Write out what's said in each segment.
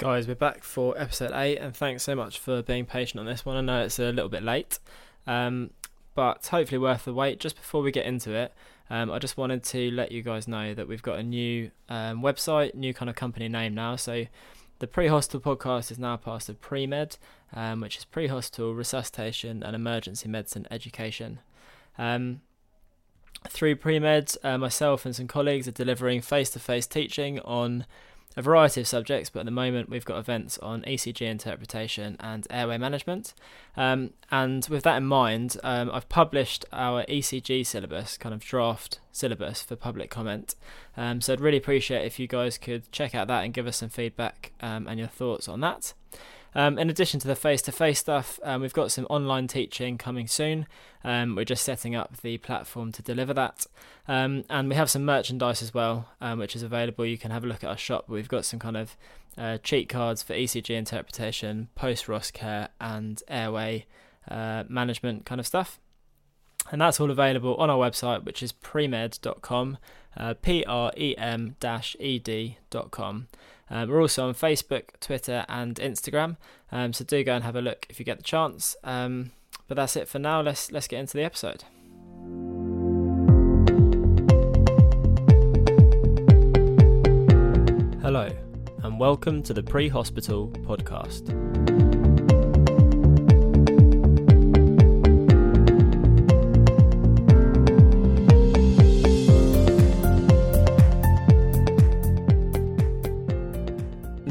Guys, we're back for episode 8, and thanks so much for being patient on this one. I know it's a little bit late, um, but hopefully worth the wait. Just before we get into it, um, I just wanted to let you guys know that we've got a new um, website, new kind of company name now. So the pre-hospital podcast is now part of pre-med, um, which is pre-hospital resuscitation and emergency medicine education. Um, through pre-med, uh, myself and some colleagues are delivering face-to-face teaching on a variety of subjects, but at the moment we've got events on ECG interpretation and airway management. Um, and with that in mind, um, I've published our ECG syllabus, kind of draft syllabus for public comment. Um, so I'd really appreciate if you guys could check out that and give us some feedback um, and your thoughts on that. Um, in addition to the face to face stuff, um, we've got some online teaching coming soon. Um, we're just setting up the platform to deliver that. Um, and we have some merchandise as well, um, which is available. You can have a look at our shop. We've got some kind of uh, cheat cards for ECG interpretation, post ROSC care, and airway uh, management kind of stuff. And that's all available on our website, which is premed.com, uh, P R E M ed.com. Um, we're also on Facebook, Twitter, and Instagram. Um, so do go and have a look if you get the chance. Um, but that's it for now. Let's let's get into the episode. Hello, and welcome to the Pre Hospital Podcast.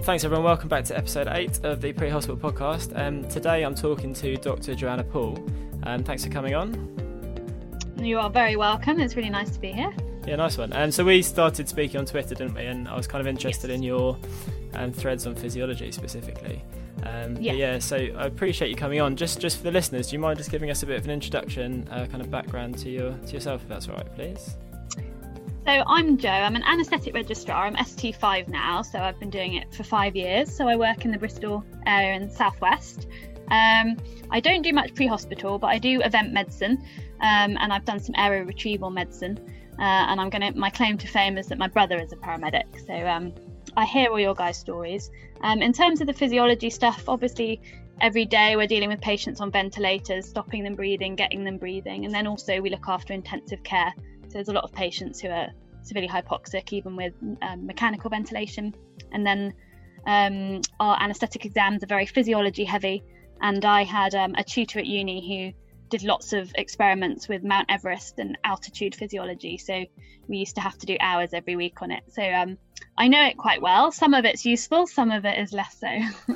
Thanks everyone. Welcome back to episode eight of the Pre Hospital Podcast. Um, today I'm talking to Dr. Joanna Poole. Um, thanks for coming on. You are very welcome. It's really nice to be here. Yeah, nice one. And um, so we started speaking on Twitter, didn't we? And I was kind of interested yes. in your um, threads on physiology specifically. Um, yeah. yeah. So I appreciate you coming on. Just just for the listeners, do you mind just giving us a bit of an introduction, uh, kind of background to your to yourself, if that's all right, please? So I'm Jo. I'm an anaesthetic registrar. I'm ST5 now, so I've been doing it for five years. So I work in the Bristol area in the southwest. Um, I don't do much pre-hospital, but I do event medicine, um, and I've done some aero retrieval medicine. Uh, and I'm gonna. My claim to fame is that my brother is a paramedic. So um, I hear all your guys' stories. Um, in terms of the physiology stuff, obviously every day we're dealing with patients on ventilators, stopping them breathing, getting them breathing, and then also we look after intensive care. So there's a lot of patients who are severely hypoxic, even with um, mechanical ventilation. And then um, our anaesthetic exams are very physiology heavy. And I had um, a tutor at uni who did lots of experiments with Mount Everest and altitude physiology. So we used to have to do hours every week on it. So um, I know it quite well. Some of it's useful, some of it is less so.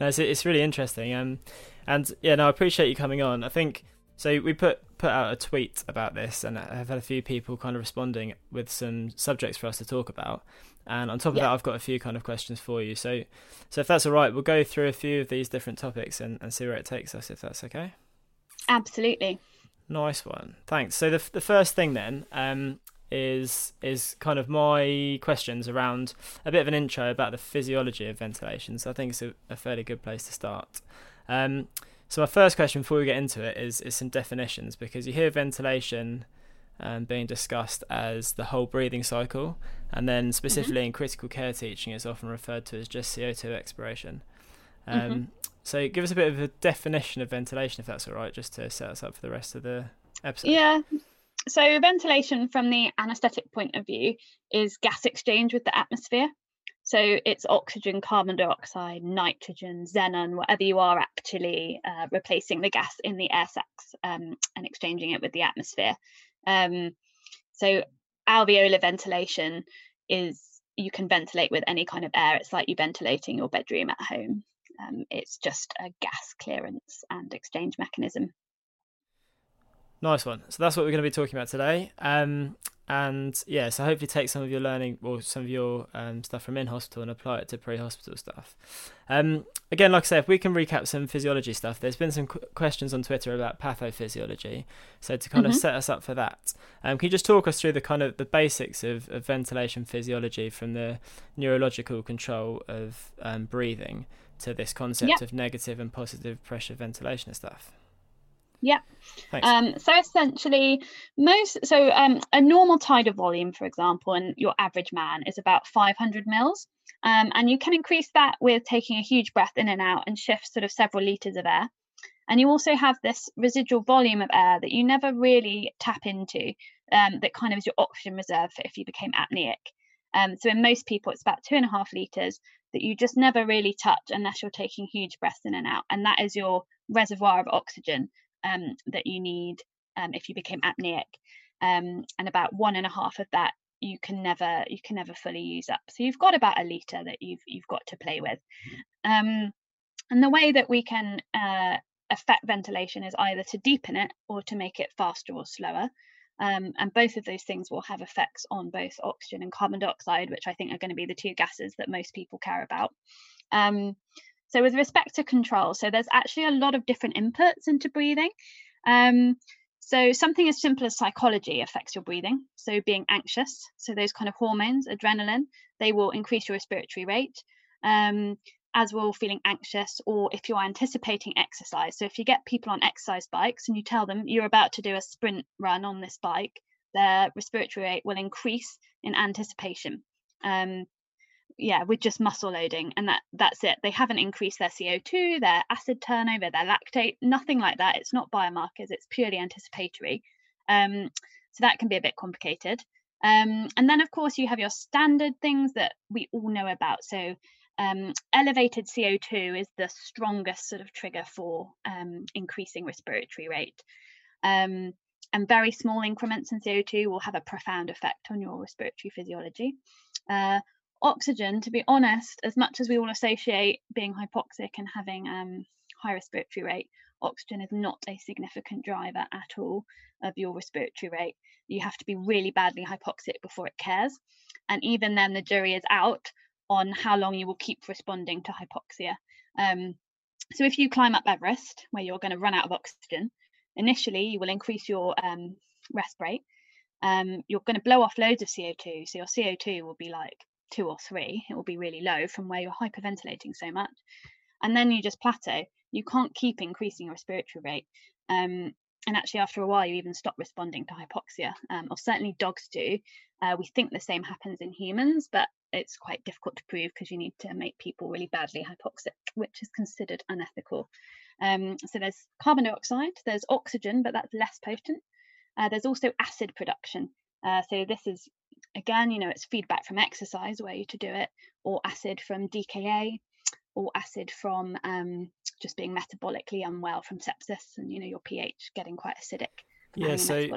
no, it's, it's really interesting. Um, and yeah, no, I appreciate you coming on. I think so. We put put out a tweet about this, and I've had a few people kind of responding with some subjects for us to talk about. And on top of yeah. that, I've got a few kind of questions for you. So, so if that's all right, we'll go through a few of these different topics and, and see where it takes us. If that's okay. Absolutely. Nice one. Thanks. So the the first thing then um, is is kind of my questions around a bit of an intro about the physiology of ventilation. So I think it's a, a fairly good place to start. Um, so my first question before we get into it is is some definitions because you hear ventilation um, being discussed as the whole breathing cycle, and then specifically mm-hmm. in critical care teaching, it's often referred to as just CO2 expiration. Um, mm-hmm. So give us a bit of a definition of ventilation, if that's all right, just to set us up for the rest of the episode. Yeah. So ventilation, from the anaesthetic point of view, is gas exchange with the atmosphere. So it's oxygen, carbon dioxide, nitrogen, xenon, whatever you are actually uh, replacing the gas in the air sacs um, and exchanging it with the atmosphere. Um, so alveolar ventilation is you can ventilate with any kind of air. It's like you ventilating your bedroom at home. Um, it's just a gas clearance and exchange mechanism. Nice one. So that's what we're going to be talking about today. Um, and yeah, so hopefully take some of your learning or some of your um, stuff from in hospital and apply it to pre-hospital stuff. Um, again, like I said, if we can recap some physiology stuff, there's been some qu- questions on Twitter about pathophysiology. So to kind mm-hmm. of set us up for that, um, can you just talk us through the kind of the basics of, of ventilation physiology from the neurological control of um, breathing to this concept yep. of negative and positive pressure ventilation and stuff? Yeah. Um, so essentially, most so um, a normal tidal volume, for example, and your average man is about 500 mils, um, and you can increase that with taking a huge breath in and out and shift sort of several liters of air. And you also have this residual volume of air that you never really tap into, um, that kind of is your oxygen reserve if you became apneic. Um, so in most people, it's about two and a half liters that you just never really touch unless you're taking huge breaths in and out, and that is your reservoir of oxygen um, that you need um, if you became apneic, um, and about one and a half of that you can never you can never fully use up. So you've got about a liter that you've you've got to play with, um, and the way that we can uh, affect ventilation is either to deepen it or to make it faster or slower. Um, and both of those things will have effects on both oxygen and carbon dioxide, which I think are going to be the two gases that most people care about. Um, so with respect to control, so there's actually a lot of different inputs into breathing. Um, so something as simple as psychology affects your breathing. So being anxious, so those kind of hormones, adrenaline, they will increase your respiratory rate. Um, as well feeling anxious or if you're anticipating exercise. So if you get people on exercise bikes and you tell them you're about to do a sprint run on this bike, their respiratory rate will increase in anticipation. Um, yeah with just muscle loading and that that's it. They haven't increased their co2 their acid turnover their lactate nothing like that. It's not biomarkers it's purely anticipatory. Um, so that can be a bit complicated. Um, and then of course you have your standard things that we all know about. So um, elevated co2 is the strongest sort of trigger for um, increasing respiratory rate. Um, and very small increments in co2 will have a profound effect on your respiratory physiology. Uh, oxygen, to be honest, as much as we all associate being hypoxic and having um, high respiratory rate, oxygen is not a significant driver at all of your respiratory rate. You have to be really badly hypoxic before it cares. And even then, the jury is out on how long you will keep responding to hypoxia. Um, so, if you climb up Everest, where you're going to run out of oxygen, initially you will increase your um, rate. Um, you're going to blow off loads of CO2. So, your CO2 will be like two or three, it will be really low from where you're hyperventilating so much. And then you just plateau. You can't keep increasing your respiratory rate. Um, and actually, after a while, you even stop responding to hypoxia, um, or certainly dogs do. Uh, we think the same happens in humans, but it's quite difficult to prove because you need to make people really badly hypoxic, which is considered unethical. Um, so there's carbon dioxide, there's oxygen, but that's less potent. Uh, there's also acid production. Uh, so this is again, you know, it's feedback from exercise where you to do it, or acid from DKA, or acid from um, just being metabolically unwell from sepsis and, you know, your pH getting quite acidic. Yeah, so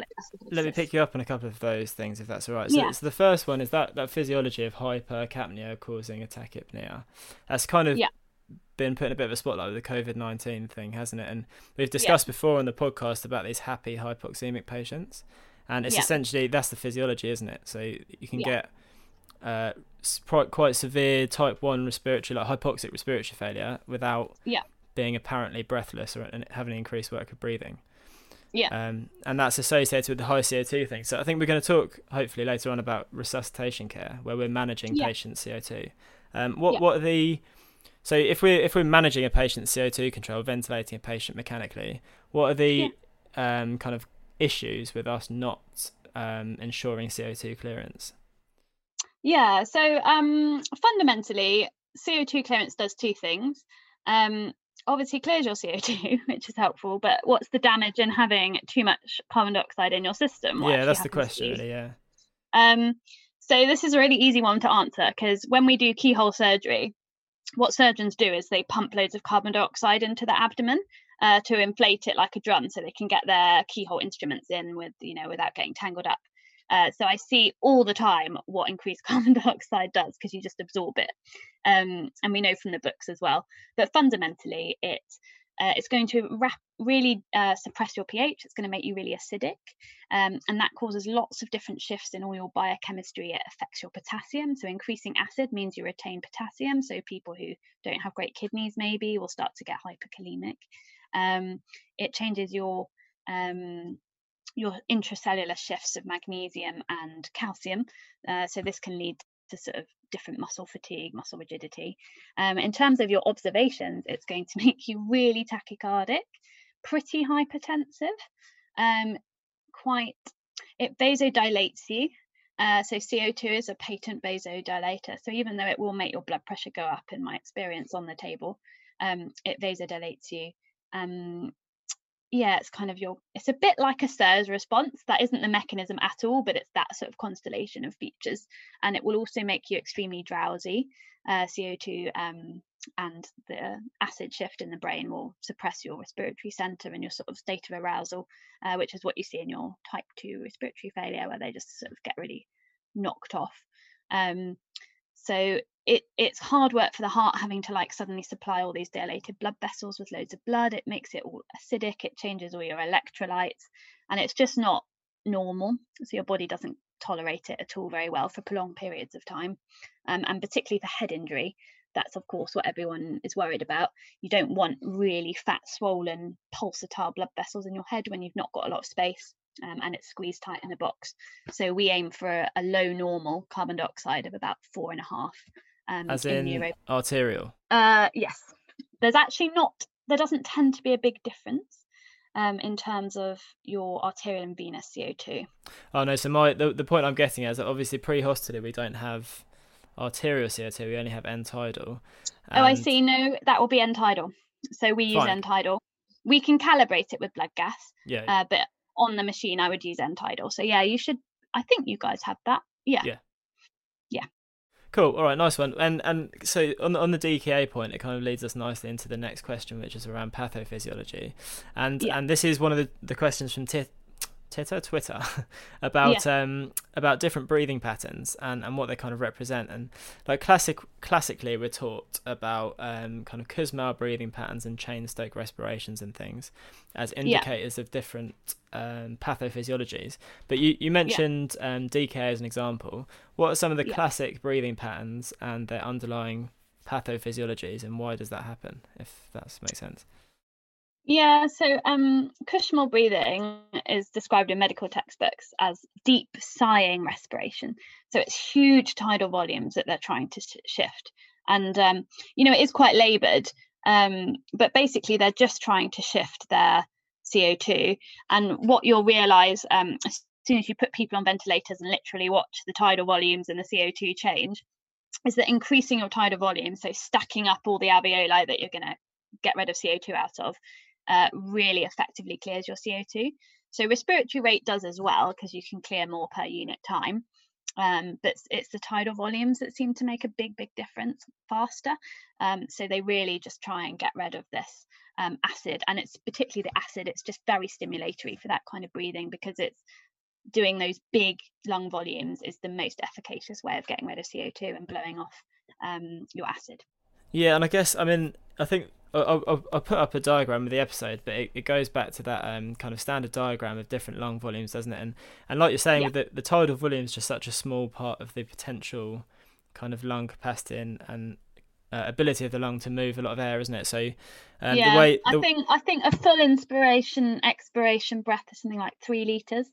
let me pick you up on a couple of those things if that's all right. So, yeah. so the first one is that, that physiology of hypercapnia causing a tachypnea. That's kind of yeah. been put in a bit of a spotlight with the COVID 19 thing, hasn't it? And we've discussed yeah. before on the podcast about these happy hypoxemic patients and it's yeah. essentially that's the physiology, isn't it? So you can yeah. get uh, quite severe type one respiratory, like hypoxic respiratory failure, without yeah. being apparently breathless or having an increased work of breathing. Yeah. Um, and that's associated with the high CO2 thing. So I think we're going to talk hopefully later on about resuscitation care, where we're managing Yeah. patient CO2. Um, what Yeah. what are the so if we're if we're managing a patient's CO2 control, ventilating a patient mechanically, what are the um, kind of issues with us not um, ensuring CO2 clearance? Yeah, so um, fundamentally, CO2 clearance does two things. Um, obviously, clears your CO2, which is helpful, but what's the damage in having too much carbon dioxide in your system? What yeah, that's the question, really. Yeah. Um, so this is a really easy one to answer because when we do keyhole surgery, what surgeons do is they pump loads of carbon dioxide into the abdomen uh, to inflate it like a drum, so they can get their keyhole instruments in with you know without getting tangled up. Uh, so I see all the time what increased carbon dioxide does because you just absorb it, um, and we know from the books as well. But fundamentally, it uh, it's going to rap- really uh, suppress your pH. It's going to make you really acidic, um, and that causes lots of different shifts in all your biochemistry. It affects your potassium. So increasing acid means you retain potassium. So people who don't have great kidneys maybe will start to get hyperkalemic. Um, it changes your um, your intracellular shifts of magnesium and calcium. Uh, so this can lead to sort of different muscle fatigue, muscle rigidity. Um, in terms of your observations, it's going to make you really tachycardic, pretty hypertensive, um, quite, it vasodilates you. Uh, so CO2 is a patent vasodilator. So even though it will make your blood pressure go up, in my experience on the table, um, it vasodilates you. Um, yeah, it's kind of your, it's a bit like a SIRS response. That isn't the mechanism at all, but it's that sort of constellation of features. And it will also make you extremely drowsy. Uh, CO2 um, and the acid shift in the brain will suppress your respiratory center and your sort of state of arousal, uh, which is what you see in your type 2 respiratory failure, where they just sort of get really knocked off. Um, so it it's hard work for the heart having to like suddenly supply all these dilated blood vessels with loads of blood. It makes it all acidic. It changes all your electrolytes, and it's just not normal. So your body doesn't tolerate it at all very well for prolonged periods of time, um, and particularly for head injury. That's of course what everyone is worried about. You don't want really fat, swollen, pulsatile blood vessels in your head when you've not got a lot of space um, and it's squeezed tight in a box. So we aim for a, a low normal carbon dioxide of about four and a half. Um, As in neuro- arterial. uh, yes, there's actually not. There doesn't tend to be a big difference um, in terms of your arterial and venous CO2. Oh no, so my the, the point I'm getting at is that obviously pre-hospital we don't have arterial CO2, we only have end tidal. Oh, I see. No, that will be end tidal. So we use Fine. end tidal. We can calibrate it with blood gas, Yeah, uh, but on the machine I would use end tidal. So yeah, you should. I think you guys have that. Yeah. Yeah. Cool. All right. Nice one. And and so on the- on the DKA point, it kind of leads us nicely into the next question, which is around pathophysiology, and Yeah. and this is one of the, the questions from Tit. Twitter, Twitter, about um about different breathing patterns and, and what they kind of represent and like classic classically we're taught about um kind of Kussmaul breathing patterns and Cheyne-Stoke respirations and things as indicators of different um pathophysiologies. But you you mentioned um DK as an example. What are some of the Yeah. classic breathing patterns and their underlying pathophysiologies and why does that happen? If that makes sense. Yeah, so um, Kussmaul breathing is described in medical textbooks as deep sighing respiration. So it's huge tidal volumes that they're trying to sh- shift. And, um, you know, it is quite laboured, um, but basically they're just trying to shift their CO2. And what you'll realise um, as soon as you put people on ventilators and literally watch the tidal volumes and the CO2 change is that increasing your tidal volume, so stacking up all the alveoli that you're going to get rid of CO2 out of, uh, really effectively clears your CO2. So respiratory rate does as well because you can clear more per unit time. Um, but it's- the tidal volumes that seem to make a big, big difference faster. Um, so they really just try and get rid of this um, acid, and it's particularly the acid. It's just very stimulatory for that kind of breathing because it's doing those big lung volumes is the most efficacious way of getting rid of CO2 and blowing off um, your acid. Yeah, and I guess I mean I think I'll, I'll, I'll put up a diagram of the episode, but it, it goes back to that um, kind of standard diagram of different lung volumes, doesn't it? And and like you're saying, Yeah. the, the tidal volume is just such a small part of the potential kind of lung capacity and, and uh, ability of the lung to move a lot of air, isn't it? So um, yeah, the way I think I think a full inspiration expiration breath is something like three liters.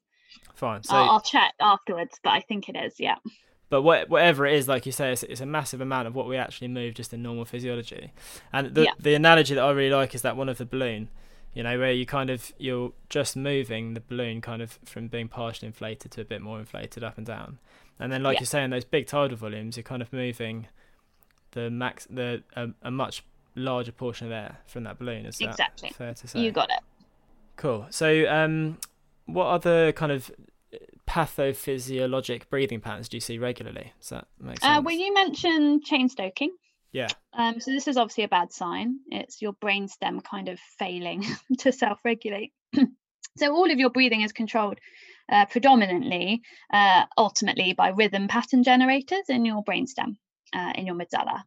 fine. So I'll, I'll check afterwards, but I think it is. Yeah. But what, whatever it is, like you say, it's, it's a massive amount of what we actually move just in normal physiology. And the Yeah. the analogy that I really like is that one of the balloon. You know, where you kind of you're just moving the balloon kind of from being partially inflated to a bit more inflated up and down. And then like Yeah. you're saying, those big tidal volumes, you're kind of moving the max the a, a much larger portion of air from that balloon. Is that Exactly. fair to say? You got it. Cool. So, um, what other kind of pathophysiologic breathing patterns do you see regularly? Does that make sense? Uh, well, you mentioned Cheyne-Stoking. Yeah. Um, so this is obviously a bad sign. It's your brainstem kind of failing to self-regulate. so all of your breathing is controlled uh, predominantly, uh, ultimately, by rhythm pattern generators in your brainstem, uh, in your medulla,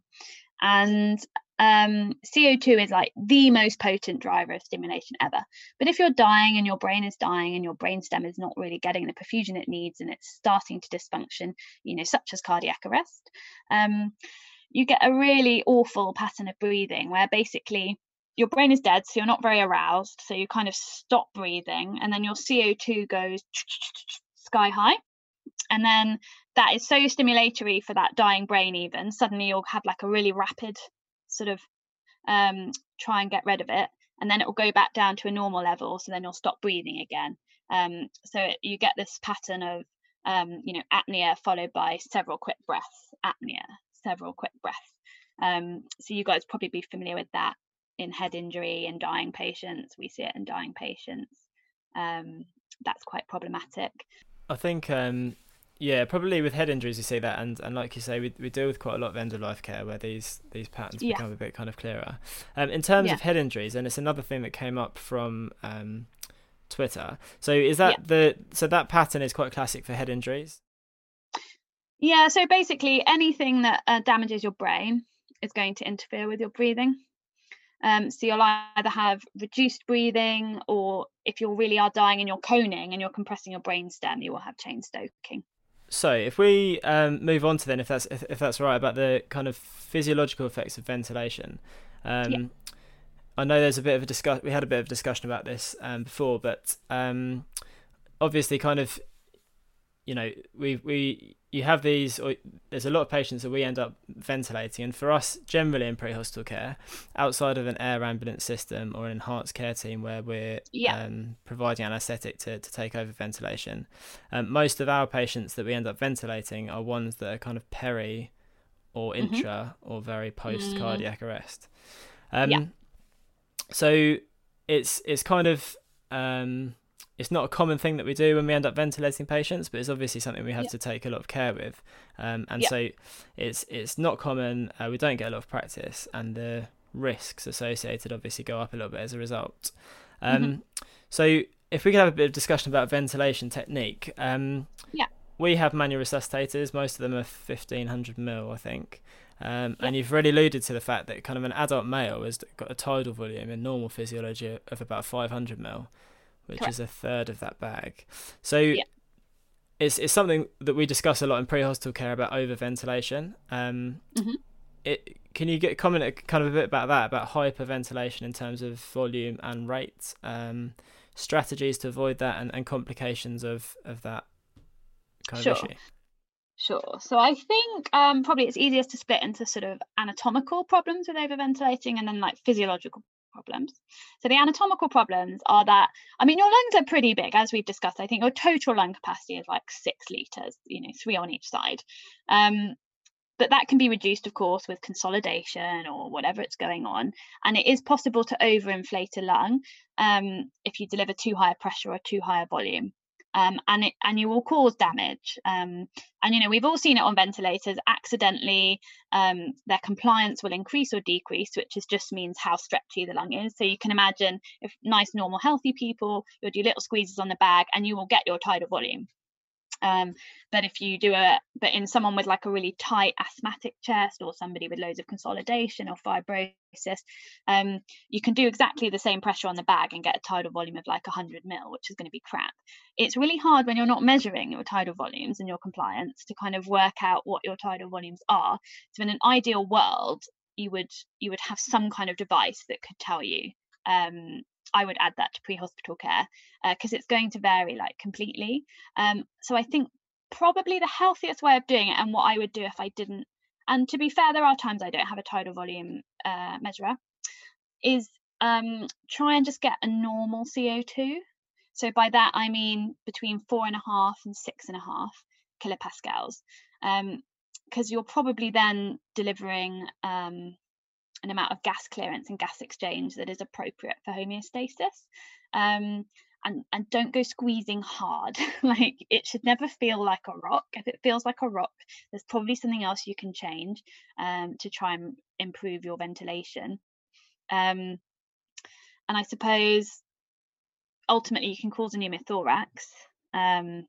and um, CO2 is like the most potent driver of stimulation ever. But if you're dying and your brain is dying and your brainstem is not really getting the perfusion it needs and it's starting to dysfunction, you know, such as cardiac arrest, um, you get a really awful pattern of breathing where basically your brain is dead, so you're not very aroused. So you kind of stop breathing, and then your CO2 goes sky high. And then that is so stimulatory for that dying brain, even suddenly you'll have like a really rapid sort of um, try and get rid of it. And then it will go back down to a normal level. So then you'll stop breathing again. Um, so it, you get this pattern of, um, you know, apnea followed by several quick breaths, apnea, several quick breaths. Um, so you guys probably be familiar with that in head injury and dying patients. We see it in dying patients. Um, that's quite problematic. I think, um, yeah, probably with head injuries you see that, and, and like you say, we, we deal with quite a lot of end of life care where these these patterns Yeah. become a bit kind of clearer. Um, in terms Yeah. of head injuries, and it's another thing that came up from um, Twitter. So is that the so that pattern is quite classic for head injuries? Yeah, so basically anything that uh, damages your brain is going to interfere with your breathing. Um, so you'll either have reduced breathing, or if you really are dying and you're coning and you're compressing your brain stem, you will have Cheyne-Stoking. So if we um, move on to then, if that's if, if that's right about the kind of physiological effects of ventilation, um, Yeah. I know there's a bit of a discuss. We had a bit of discussion about this um, before, but um, obviously, kind of, you know, we we you have these. Or there's a lot of patients that we end up ventilating, and for us, generally in pre-hospital care, outside of an air ambulance system or an enhanced care team where we're Yeah. um, providing anaesthetic to, to take over ventilation, um, most of our patients that we end up ventilating are ones that are kind of peri or Mhm. intra or very post Mm. cardiac arrest. Um, Yeah. So it's it's kind of um, it's not a common thing that we do when we end up ventilating patients, but it's obviously something we have Yeah. to take a lot of care with. Um, and Yeah. so it's it's not common. Uh, we don't get a lot of practice, and the risks associated obviously go up a little bit as a result. Um, Mhm. So if we could have a bit of discussion about ventilation technique. Um, Yeah. We have manual resuscitators. Most of them are fifteen hundred mil, I think. Um, Yeah. And you've already alluded to the fact that kind of an adult male has got a tidal volume in normal physiology of about 500 mil, which is a third of that bag. So Yeah. it's it's something that we discuss a lot in pre-hospital care about overventilation. Um, Mhm. it, can you get comment a- kind of a bit about that about hyperventilation in terms of volume and rate, um, strategies to avoid that, and, and complications of of that kind Sure. of issue? Sure. So I think um, probably it's easiest to split into sort of anatomical problems with overventilating and then like physiological problems. So the anatomical problems are that I mean your lungs are pretty big as we've discussed. I think your total lung capacity is like six liters, you know, three on each side. Um, but that can be reduced, of course, with consolidation or whatever it's going on. And it is possible to overinflate a lung um, if you deliver too high a pressure or too high a volume. Um, and it and you will cause damage. Um, and you know we've all seen it on ventilators. Accidentally, um, their compliance will increase or decrease, which is just means how stretchy the lung is. So you can imagine if nice, normal, healthy people, you'll do little squeezes on the bag, and you will get your tidal volume. Um, but if you do a, but in someone with like a really tight asthmatic chest or somebody with loads of consolidation or fibrosis, um, you can do exactly the same pressure on the bag and get a tidal volume of like 100 mil, which is going to be crap. It's really hard when you're not measuring your tidal volumes and your compliance to kind of work out what your tidal volumes are. So in an ideal world, you would you would have some kind of device that could tell you um, I would add that to pre-hospital care because uh, it's going to vary like completely. Um, so I think probably the healthiest way of doing it and what I would do if I didn't, and to be fair, there are times I don't have a tidal volume uh, measurer, is um, try and just get a normal CO2. So by that I mean between four and a half and six and a half kilopascals, because um, you're probably then delivering um, an amount of gas clearance and gas exchange that is appropriate for homeostasis. Um, and, and don't go squeezing hard. like it should never feel like a rock. If it feels like a rock, there's probably something else you can change um, to try and improve your ventilation. Um, and I suppose ultimately you can cause a pneumothorax. Um,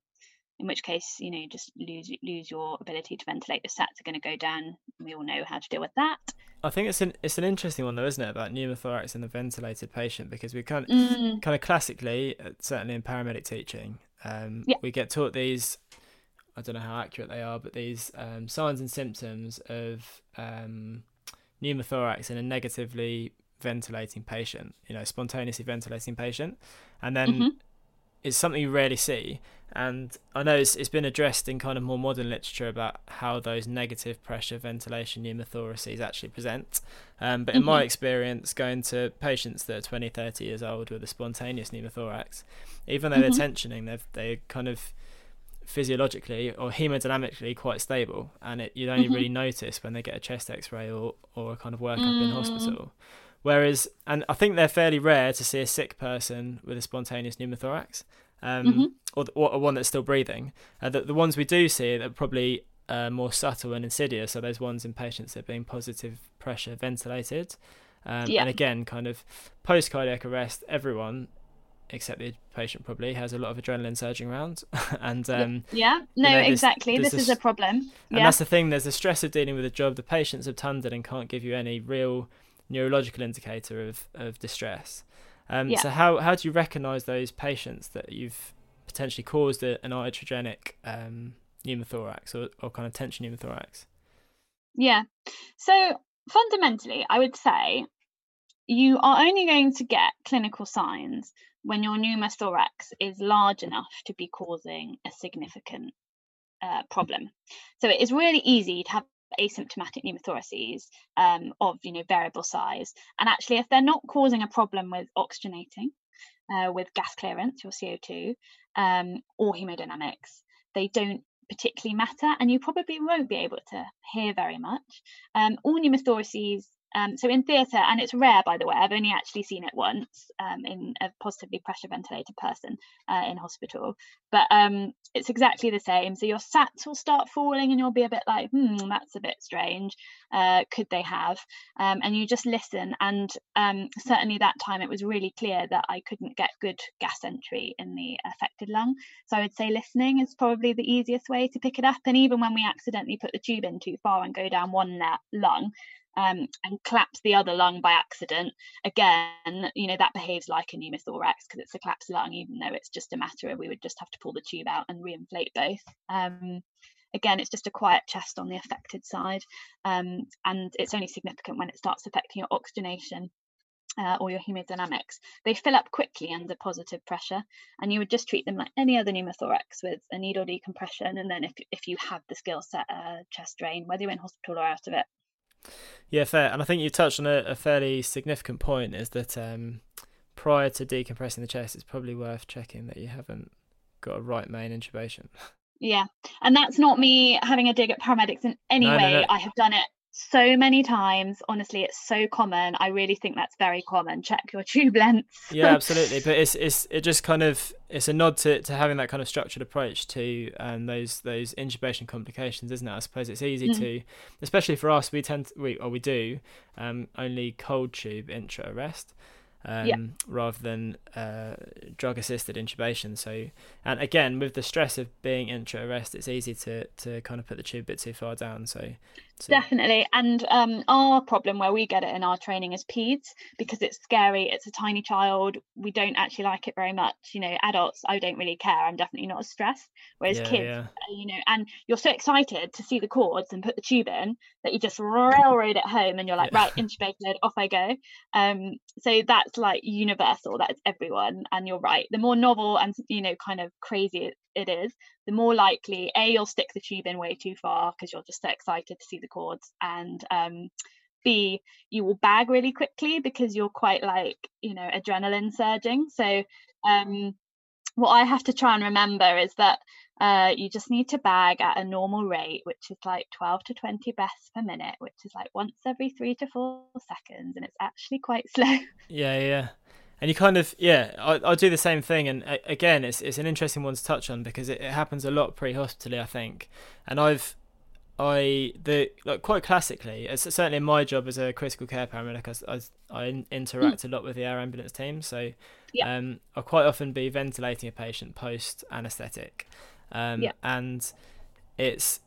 in which case you know you just lose lose your ability to ventilate the sats are going to go down we all know how to deal with that i think it's an it's an interesting one though isn't it about pneumothorax in the ventilated patient because we kind of, mm. kind of classically uh, certainly in paramedic teaching um, yeah. we get taught these i don't know how accurate they are but these um, signs and symptoms of um, pneumothorax in a negatively ventilating patient you know spontaneously ventilating patient and then mm-hmm is something you rarely see. And I know it's, it's been addressed in kind of more modern literature about how those negative pressure ventilation pneumothoraces actually present. Um, but in mm-hmm. my experience, going to patients that are 20, 30 years old with a spontaneous pneumothorax, even though mm-hmm. they're tensioning, they're, they're kind of physiologically or hemodynamically quite stable. And it, you'd only mm-hmm. really notice when they get a chest x ray or, or a kind of workup mm. in hospital. Whereas, and I think they're fairly rare to see a sick person with a spontaneous pneumothorax, um, mm-hmm. or, or, one that's still breathing. Uh, the, the ones we do see that are probably uh, more subtle and insidious are those ones in patients that are being positive pressure ventilated. Um, yeah. And again, kind of post cardiac arrest, everyone except the patient probably has a lot of adrenaline surging around and um, yeah no you know, exactly this, is a problem and yeah. that's the thing there's the stress of dealing with a job the patient's obtunded and can't give you any real neurological indicator of, of distress. Um, yeah. So how, how do you recognise those patients that you've potentially caused a, an iatrogenic um, pneumothorax or, or kind of tension pneumothorax? Yeah. So fundamentally, I would say you are only going to get clinical signs when your pneumothorax is large enough to be causing a significant uh, problem. So it is really easy to have asymptomatic pneumothoraces um, of you know variable size. And actually if they're not causing a problem with oxygenating uh, with gas clearance your co2 um, or hemodynamics they don't particularly matter and you probably won't be able to hear very much. Um, all pneumothoraces um, so in theatre, and it's rare, by the way, I've only actually seen it once um, in a positively pressure ventilated person uh, in hospital, but um, it's exactly the same. So your sats will start falling, and you'll be a bit like, hmm, that's a bit strange. Uh, could they have? Um, and you just listen. And um, certainly that time, it was really clear that I couldn't get good gas entry in the affected lung. So I would say listening is probably the easiest way to pick it up. And even when we accidentally put the tube in too far and go down one lung, um, and claps the other lung by accident, again, you know, that behaves like a pneumothorax because it's a collapsed lung, even though it's just a matter of we would just have to pull the tube out and reinflate both. Um, again, it's just a quiet chest on the affected side, um, and it's only significant when it starts affecting your oxygenation. Uh, or your hemodynamics, they fill up quickly under positive pressure, and you would just treat them like any other pneumothorax with a needle decompression. And then, if, if you have the skill set, uh, chest drain, whether you're in hospital or out of it. Yeah, fair. And I think you touched on a, a fairly significant point is that um, prior to decompressing the chest, it's probably worth checking that you haven't got a right main intubation. Yeah. And that's not me having a dig at paramedics in any no, way. No, no. I have done it so many times. Honestly, it's so common. I really think that's very common. Check your tube length. yeah, absolutely. But it's it's it just kind of it's a nod to, to having that kind of structured approach to um, those those intubation complications, isn't it? I suppose it's easy mm. to, especially for us, we tend to, we or we do um, only cold tube intra arrest um, yeah. rather than uh, drug assisted intubation. So, and again, with the stress of being intra arrest, it's easy to, to kind of put the tube a bit too far down. So, So, Definitely. And um, our problem where we get it in our training is peds because it's scary. It's a tiny child. We don't actually like it very much. You know, adults, I don't really care. I'm definitely not as stressed. Whereas Yeah, kids, yeah. uh, you know, and you're so excited to see the cords and put the tube in that you just railroad it home and you're like, Yeah. right, intubated, off I go. Um, so that's like universal. That's everyone. And you're right. The more novel and, you know, kind of crazy it, it is, the more likely a you'll stick the tube in way too far because you're just so excited to see the cords and um b you will bag really quickly because you're quite like you know adrenaline surging so um what i have to try and remember is that uh, you just need to bag at a normal rate, which is like 12 to 20 breaths per minute, which is like once every three to four seconds, and it's actually quite slow. Yeah, yeah. And you kind of yeah, I, I do the same thing, and again, it's it's an interesting one to touch on because it, it happens a lot pre-hospitally, I think. And I've I the like quite classically, it's certainly in my job as a critical care paramedic, I in- interact a lot with the air ambulance team, so Yeah. um, I'll quite often be ventilating a patient post anaesthetic, um, Yeah. and it's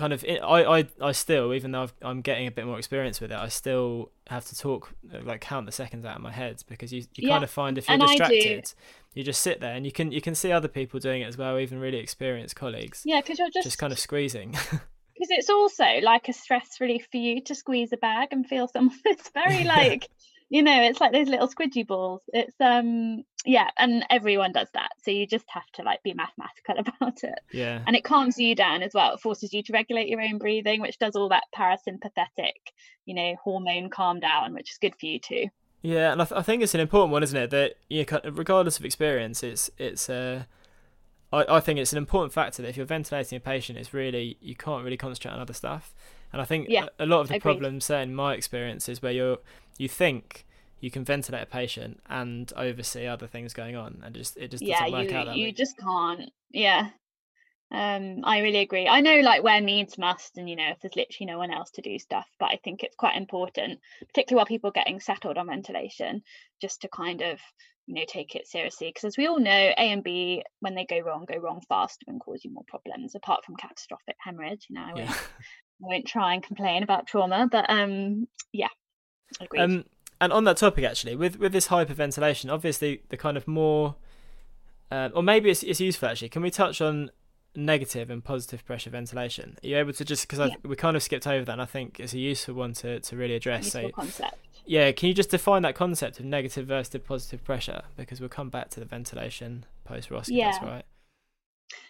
kind of I, I I still even though I've, I'm getting a bit more experience with it I still have to talk like count the seconds out of my head because you, you Yeah, kind of find if you're and distracted you just sit there and you can you can see other people doing it as well even really experienced colleagues. Yeah, because you're just just kind of squeezing. Because it's also like a stress relief for you to squeeze a bag and feel someone it's very like you know it's like those little squidgy balls. It's um yeah and everyone does that. So you just have to like be mathematical about it. Yeah. And it calms you down as well. It forces you to regulate your own breathing which does all that parasympathetic you know hormone calm down which is good for you too. Yeah, and I, th- I think it's an important one, isn't it? That you know, regardless of experience, it's it's uh, I I think it's an important factor that if you're ventilating a patient, it's really you can't really concentrate on other stuff. And I think Yeah, a, lot of the agreed. problems, say in my experience, is where you're you think you can ventilate a patient and oversee other things going on, and just it just yeah doesn't work you out that you way. just can't yeah um i really agree i know like where needs must and you know if there's literally no one else to do stuff but i think it's quite important particularly while people are getting settled on ventilation just to kind of you know take it seriously because as we all know a and b when they go wrong go wrong faster and cause you more problems apart from catastrophic hemorrhage you know i won't, Yeah. I won't try and complain about trauma but um yeah agreed Um, and on that topic, actually, with with this hyperventilation, obviously the kind of more, uh, or maybe it's it's useful actually. Can we touch on negative and positive pressure ventilation? Are you able to just because Yeah. we kind of skipped over that, and I think it's a useful one to to really address. useful So concept yeah, can you just define that concept of negative versus positive pressure? Because we'll come back to the ventilation post Roski. That's Yeah. right.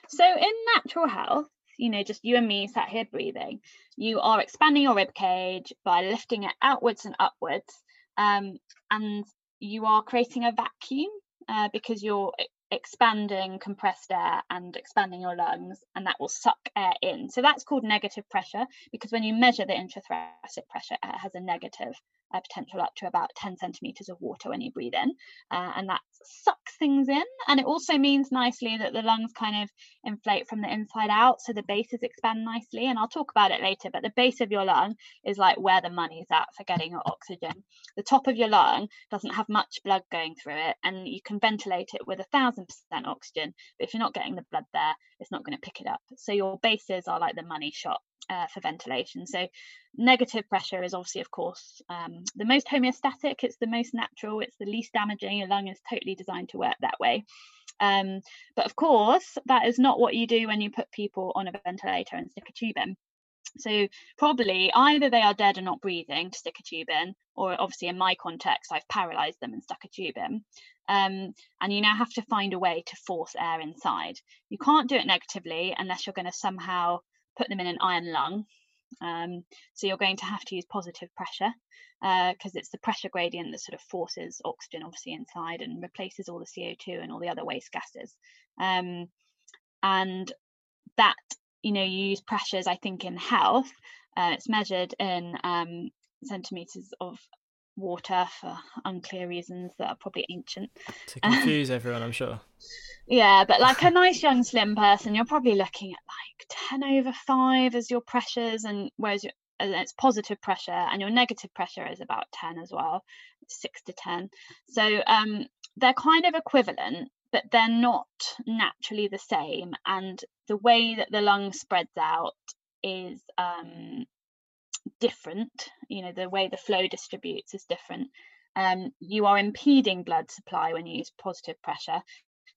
So in natural health, you know, just you and me sat here breathing, you are expanding your rib cage by lifting it outwards and upwards, um, and you are creating a vacuum uh, because you're expanding compressed air and expanding your lungs, and that will suck air in. So that's called negative pressure because when you measure the intrathoracic pressure, it has a negative potential up to about 10 centimeters of water when you breathe in, uh, and that sucks things in. And it also means nicely that the lungs kind of inflate from the inside out so the bases expand nicely and i'll talk about it later but the base of your lung is like where the money's at for getting your oxygen the top of your lung doesn't have much blood going through it and you can ventilate it with a thousand percent oxygen but if you're not getting the blood there it's not going to pick it up so your bases are like the money shot uh, for ventilation so negative pressure is obviously of course um, the most homeostatic it's the most natural it's the least damaging your lung is totally designed to work that way um, but of course, that is not what you do when you put people on a ventilator and stick a tube in. So probably either they are dead and not breathing to stick a tube in, or obviously in my context, I've paralyzed them and stuck a tube in. Um, and you now have to find a way to force air inside. You can't do it negatively unless you're going to somehow put them in an iron lung. Um, so you're going to have to use positive pressure because it's the pressure gradient that sort of forces oxygen obviously inside and replaces all the CO2 and all the other waste gases. Um, and that, you know, you use pressures, I think, in health, uh, it's measured in um, centimeters of water for unclear reasons that are probably ancient. To confuse everyone, I'm sure. Yeah, but like a nice young slim person, you're probably looking at like 10 over 5 as your pressures, and whereas your, and it's positive pressure, and your negative pressure is about 10 as well, 6 to 10. So um, they're kind of equivalent, but they're not naturally the same. And the way that the lung spreads out is um, different. You know, the way the flow distributes is different. Um, you are impeding blood supply when you use positive pressure.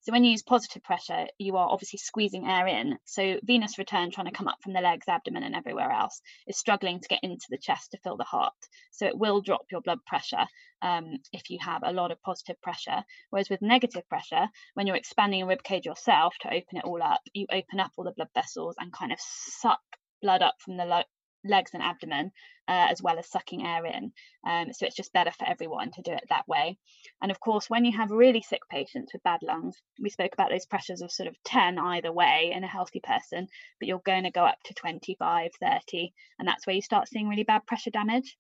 So when you use positive pressure, you are obviously squeezing air in. So venous return trying to come up from the legs, abdomen, and everywhere else is struggling to get into the chest to fill the heart. So it will drop your blood pressure um, if you have a lot of positive pressure. Whereas with negative pressure, when you're expanding your rib cage yourself to open it all up, you open up all the blood vessels and kind of suck blood up from the legs and abdomen, uh, as well as sucking air in. Um, so it's just better for everyone to do it that way. And of course, when you have really sick patients with bad lungs, we spoke about those pressures of sort of 10 either way in a healthy person, but you're going to go up to 25, 30, and that's where you start seeing really bad pressure damage.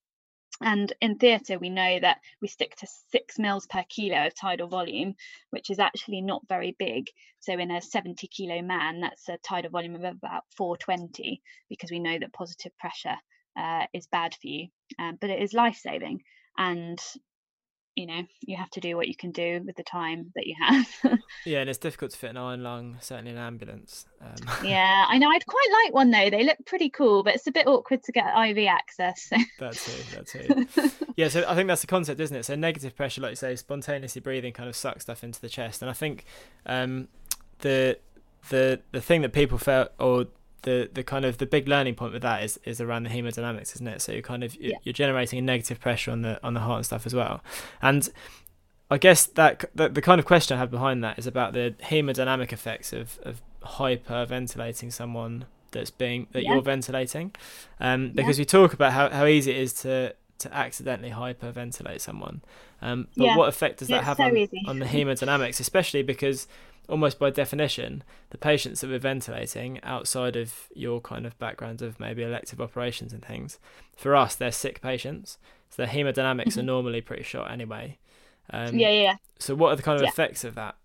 And in theatre, we know that we stick to six mils per kilo of tidal volume, which is actually not very big. So, in a 70 kilo man, that's a tidal volume of about 420, because we know that positive pressure uh, is bad for you, um, but it is life saving. And you know you have to do what you can do with the time that you have yeah and it's difficult to fit an iron lung certainly an ambulance um. yeah i know i'd quite like one though they look pretty cool but it's a bit awkward to get iv access so. that's it that's it yeah so i think that's the concept isn't it so negative pressure like you say spontaneously breathing kind of sucks stuff into the chest and i think um, the the the thing that people felt or the the kind of the big learning point with that is is around the hemodynamics, isn't it? So you're kind of you're, you're generating a negative pressure on the on the heart and stuff as well, and I guess that the, the kind of question I have behind that is about the hemodynamic effects of of hyperventilating someone that's being that yeah. you're ventilating, um, because yeah. we talk about how, how easy it is to to accidentally hyperventilate someone, um, but yeah. what effect does that have so on, on the hemodynamics, especially because almost by definition, the patients that we're ventilating outside of your kind of background of maybe elective operations and things, for us, they're sick patients. So their hemodynamics mm-hmm. are normally pretty short anyway. Um, yeah, yeah. So what are the kind of yeah. effects of that?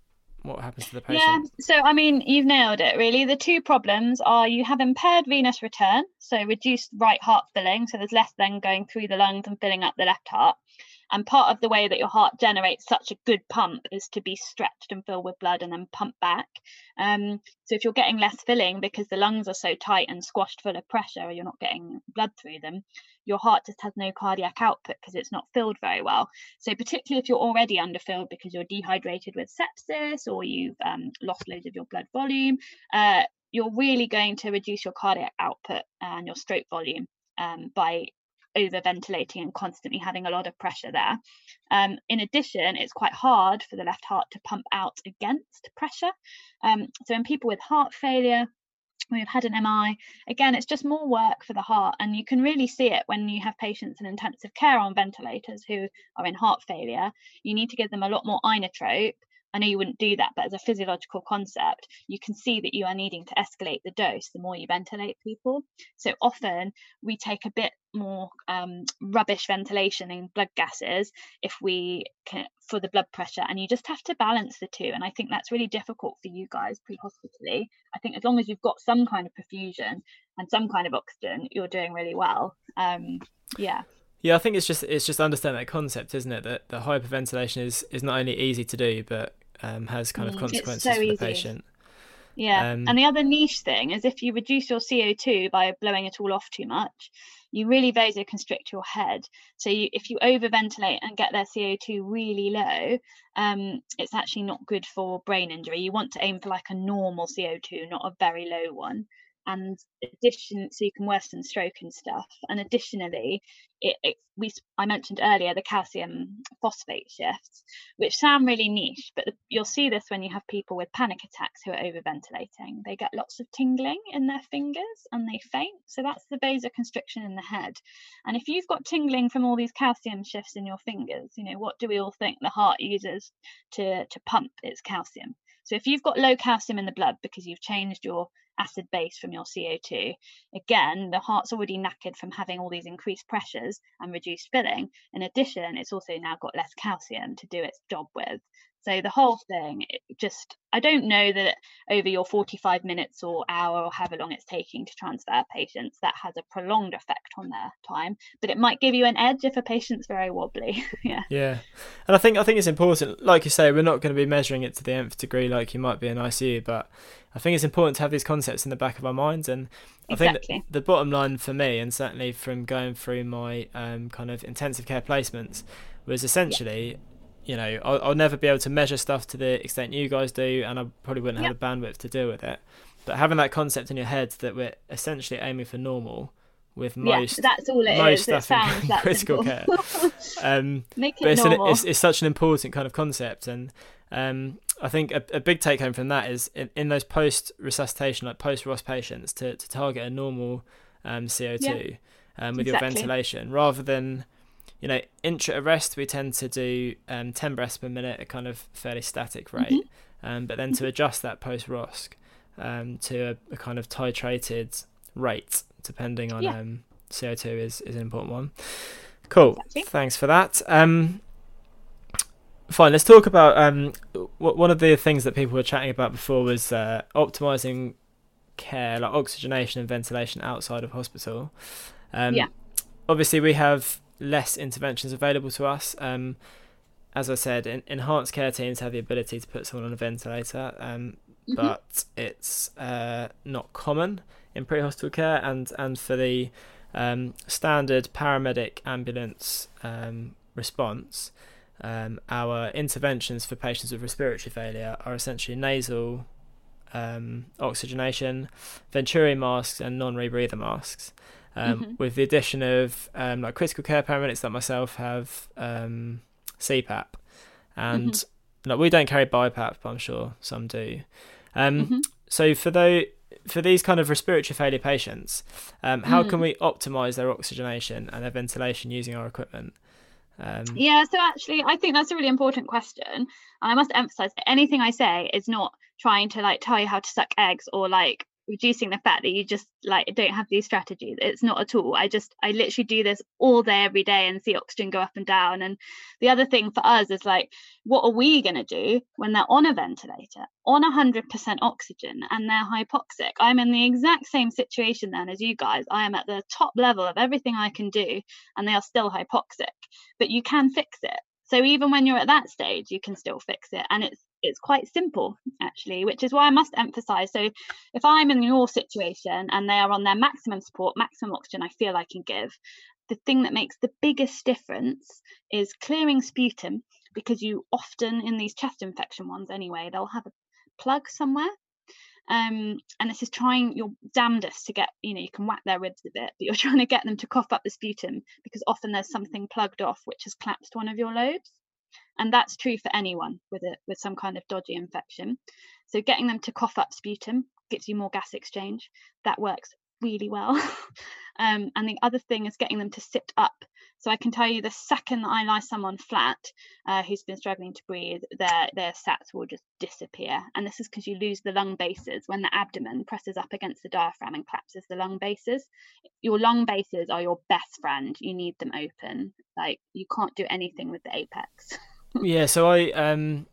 What happens to the patient? Yeah, so I mean, you've nailed it really. The two problems are you have impaired venous return, so reduced right heart filling, so there's less then going through the lungs and filling up the left heart. And part of the way that your heart generates such a good pump is to be stretched and filled with blood and then pump back. Um, so if you're getting less filling because the lungs are so tight and squashed full of pressure, or you're not getting blood through them, your heart just has no cardiac output because it's not filled very well. So particularly if you're already underfilled because you're dehydrated with sepsis or you've um, lost loads of your blood volume, uh, you're really going to reduce your cardiac output and your stroke volume um, by over ventilating and constantly having a lot of pressure there. Um, in addition, it's quite hard for the left heart to pump out against pressure. Um, so in people with heart failure, we've had an MI. Again, it's just more work for the heart, and you can really see it when you have patients in intensive care on ventilators who are in heart failure. You need to give them a lot more inotrope I know you wouldn't do that, but as a physiological concept, you can see that you are needing to escalate the dose the more you ventilate people. So often we take a bit more um, rubbish ventilation and blood gases if we can for the blood pressure, and you just have to balance the two. And I think that's really difficult for you guys pre-hospitally. I think as long as you've got some kind of perfusion and some kind of oxygen, you're doing really well. Um, yeah. Yeah, I think it's just it's just understand that concept, isn't it? That the hyperventilation is is not only easy to do, but um, has kind of mm, consequences so for the patient. Yeah, um, and the other niche thing is if you reduce your CO2 by blowing it all off too much, you really vasoconstrict your head. So you, if you overventilate and get their CO2 really low, um, it's actually not good for brain injury. You want to aim for like a normal CO2, not a very low one and addition so you can worsen stroke and stuff. And additionally it, it, we i mentioned earlier the calcium phosphate shifts which sound really niche but the, you'll see this when you have people with panic attacks who are overventilating. They get lots of tingling in their fingers and they faint. So that's the vasoconstriction in the head. And if you've got tingling from all these calcium shifts in your fingers you know what do we all think the heart uses to to pump its calcium? So if you've got low calcium in the blood because you've changed your acid base from your CO2. Again, the heart's already knackered from having all these increased pressures and reduced filling. In addition, it's also now got less calcium to do its job with. So the whole thing, just I don't know that over your 45 minutes or hour or however long it's taking to transfer patients, that has a prolonged effect on their time. But it might give you an edge if a patient's very wobbly. yeah. Yeah, and I think I think it's important. Like you say, we're not going to be measuring it to the nth degree like you might be in ICU, but I think it's important to have these concepts in the back of our minds. And I exactly. think the bottom line for me, and certainly from going through my um, kind of intensive care placements, was essentially. Yeah you know, I'll, I'll, never be able to measure stuff to the extent you guys do, and I probably wouldn't have the bandwidth to deal with it. But having that concept in your head that we're essentially aiming for normal with most yeah, that's all it most is. stuff it in critical care. Um, Make it but it's, normal. An, it's, it's such an important kind of concept, and um, I think a, a, big take home from that is in, in those post resuscitation, like post ROSC patients, to, to target a normal um, CO2 yeah, um, with exactly. your ventilation rather than you know, intra arrest we tend to do um, 10 breaths per minute, a kind of fairly static rate. Mm-hmm. Um, but then to adjust that post ROSC um, to a, a, kind of titrated rate, depending on yeah. um, CO2, is, is an important one. Cool. Exactly. Thanks for that. Um, fine, let's talk about um, one of the things that people were chatting about before was uh, optimizing care, like oxygenation and ventilation outside of hospital. Um, yeah. Obviously, we have less interventions available to us. Um, as I said, in, enhanced care teams have the ability to put someone on a ventilator, um, mm-hmm. but it's uh, not common in pre-hospital care. And and for the um, standard paramedic ambulance um, response, um, our interventions for patients with respiratory failure are essentially nasal um, oxygenation, Venturi masks, and non-rebreather masks. Um, mm-hmm. with the addition of um, like critical care paramedics like myself have um, CPAP, and Mm-hmm. like we don't carry BiPAP, but I'm sure some do. Um, Mhm. So for those for these kind of respiratory failure patients, um, how can Mm. we optimize their oxygenation and their ventilation using our equipment? Um, Yeah, so actually, I think that's a really important question. And I must emphasize that anything I say is not trying to like tell you how to suck eggs or like reducing the fact that you just like don't have these strategies. It's not at all. I just, I literally do this all day, every day and see oxygen go up and down. And the other thing for us is like, what are we going to do when they're on a ventilator, on 100% oxygen and they're hypoxic? I'm in the exact same situation then as you guys. I am at the top level of everything I can do and they are still hypoxic, but you can fix it. So even when you're at that stage, you can still fix it, and it's it's quite simple actually, which is why I must emphasize. So if I'm in your situation and they are on their maximum support, maximum oxygen, I feel I can give. The thing that makes the biggest difference is clearing sputum, because you often in these chest infection ones anyway, they'll have a plug somewhere um, and this is trying your damnedest to get you know you can whack their ribs a bit but you're trying to get them to cough up the sputum because often there's something plugged off which has collapsed one of your lobes and that's true for anyone with it with some kind of dodgy infection. So getting them to cough up sputum gives you more gas exchange. That works really well. Um, and the other thing is getting them to sit up so I can tell you the second that I lie someone flat uh, who's been struggling to breathe, their their sats will just disappear. And this is because you lose the lung bases when the abdomen presses up against the diaphragm and collapses the lung bases. Your lung bases are your best friend. You need them open. Like you can't do anything with the apex. yeah. So I um.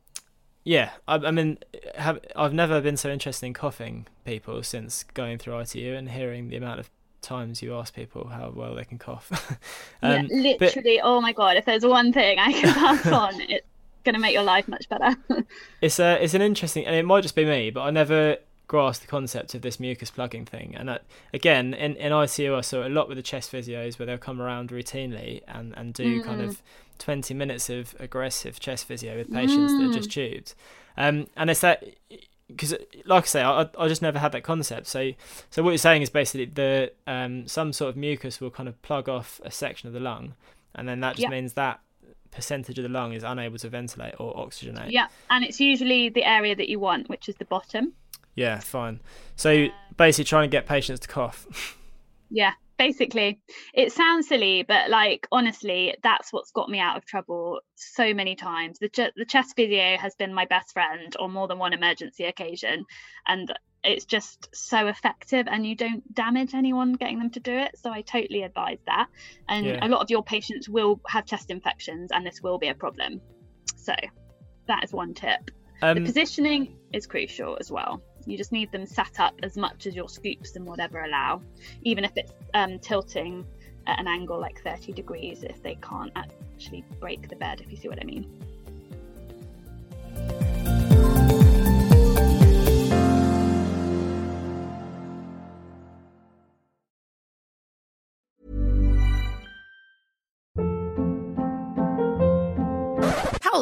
Yeah, I, I mean, have, I've never been so interested in coughing people since going through ITU and hearing the amount of times you ask people how well they can cough. um, yeah, literally, but, oh my god! If there's one thing I can pass on, it's gonna make your life much better. it's a, it's an interesting, and it might just be me, but I never grasped the concept of this mucus plugging thing. And that, again, in in ICU, I saw a lot with the chest physios where they'll come around routinely and and do mm. kind of 20 minutes of aggressive chest physio with patients mm. that are just tubed. Um, and it's that because like I say, I I just never had that concept. So so what you're saying is basically the um some sort of mucus will kind of plug off a section of the lung, and then that just yeah. means that percentage of the lung is unable to ventilate or oxygenate. Yeah, and it's usually the area that you want, which is the bottom. Yeah, fine. So basically, trying to get patients to cough. yeah, basically it sounds silly but like honestly that's what's got me out of trouble so many times the, ch- the chest physio has been my best friend on more than one emergency occasion and it's just so effective and you don't damage anyone getting them to do it so i totally advise that and Yeah. a lot of your patients will have chest infections and this will be a problem so that is one tip. Um, the positioning is crucial as well. You just need them sat up as much as your scoops and whatever allow, even if it's um, tilting at an angle like 30 degrees if they can't actually break the bed, if you see what I mean.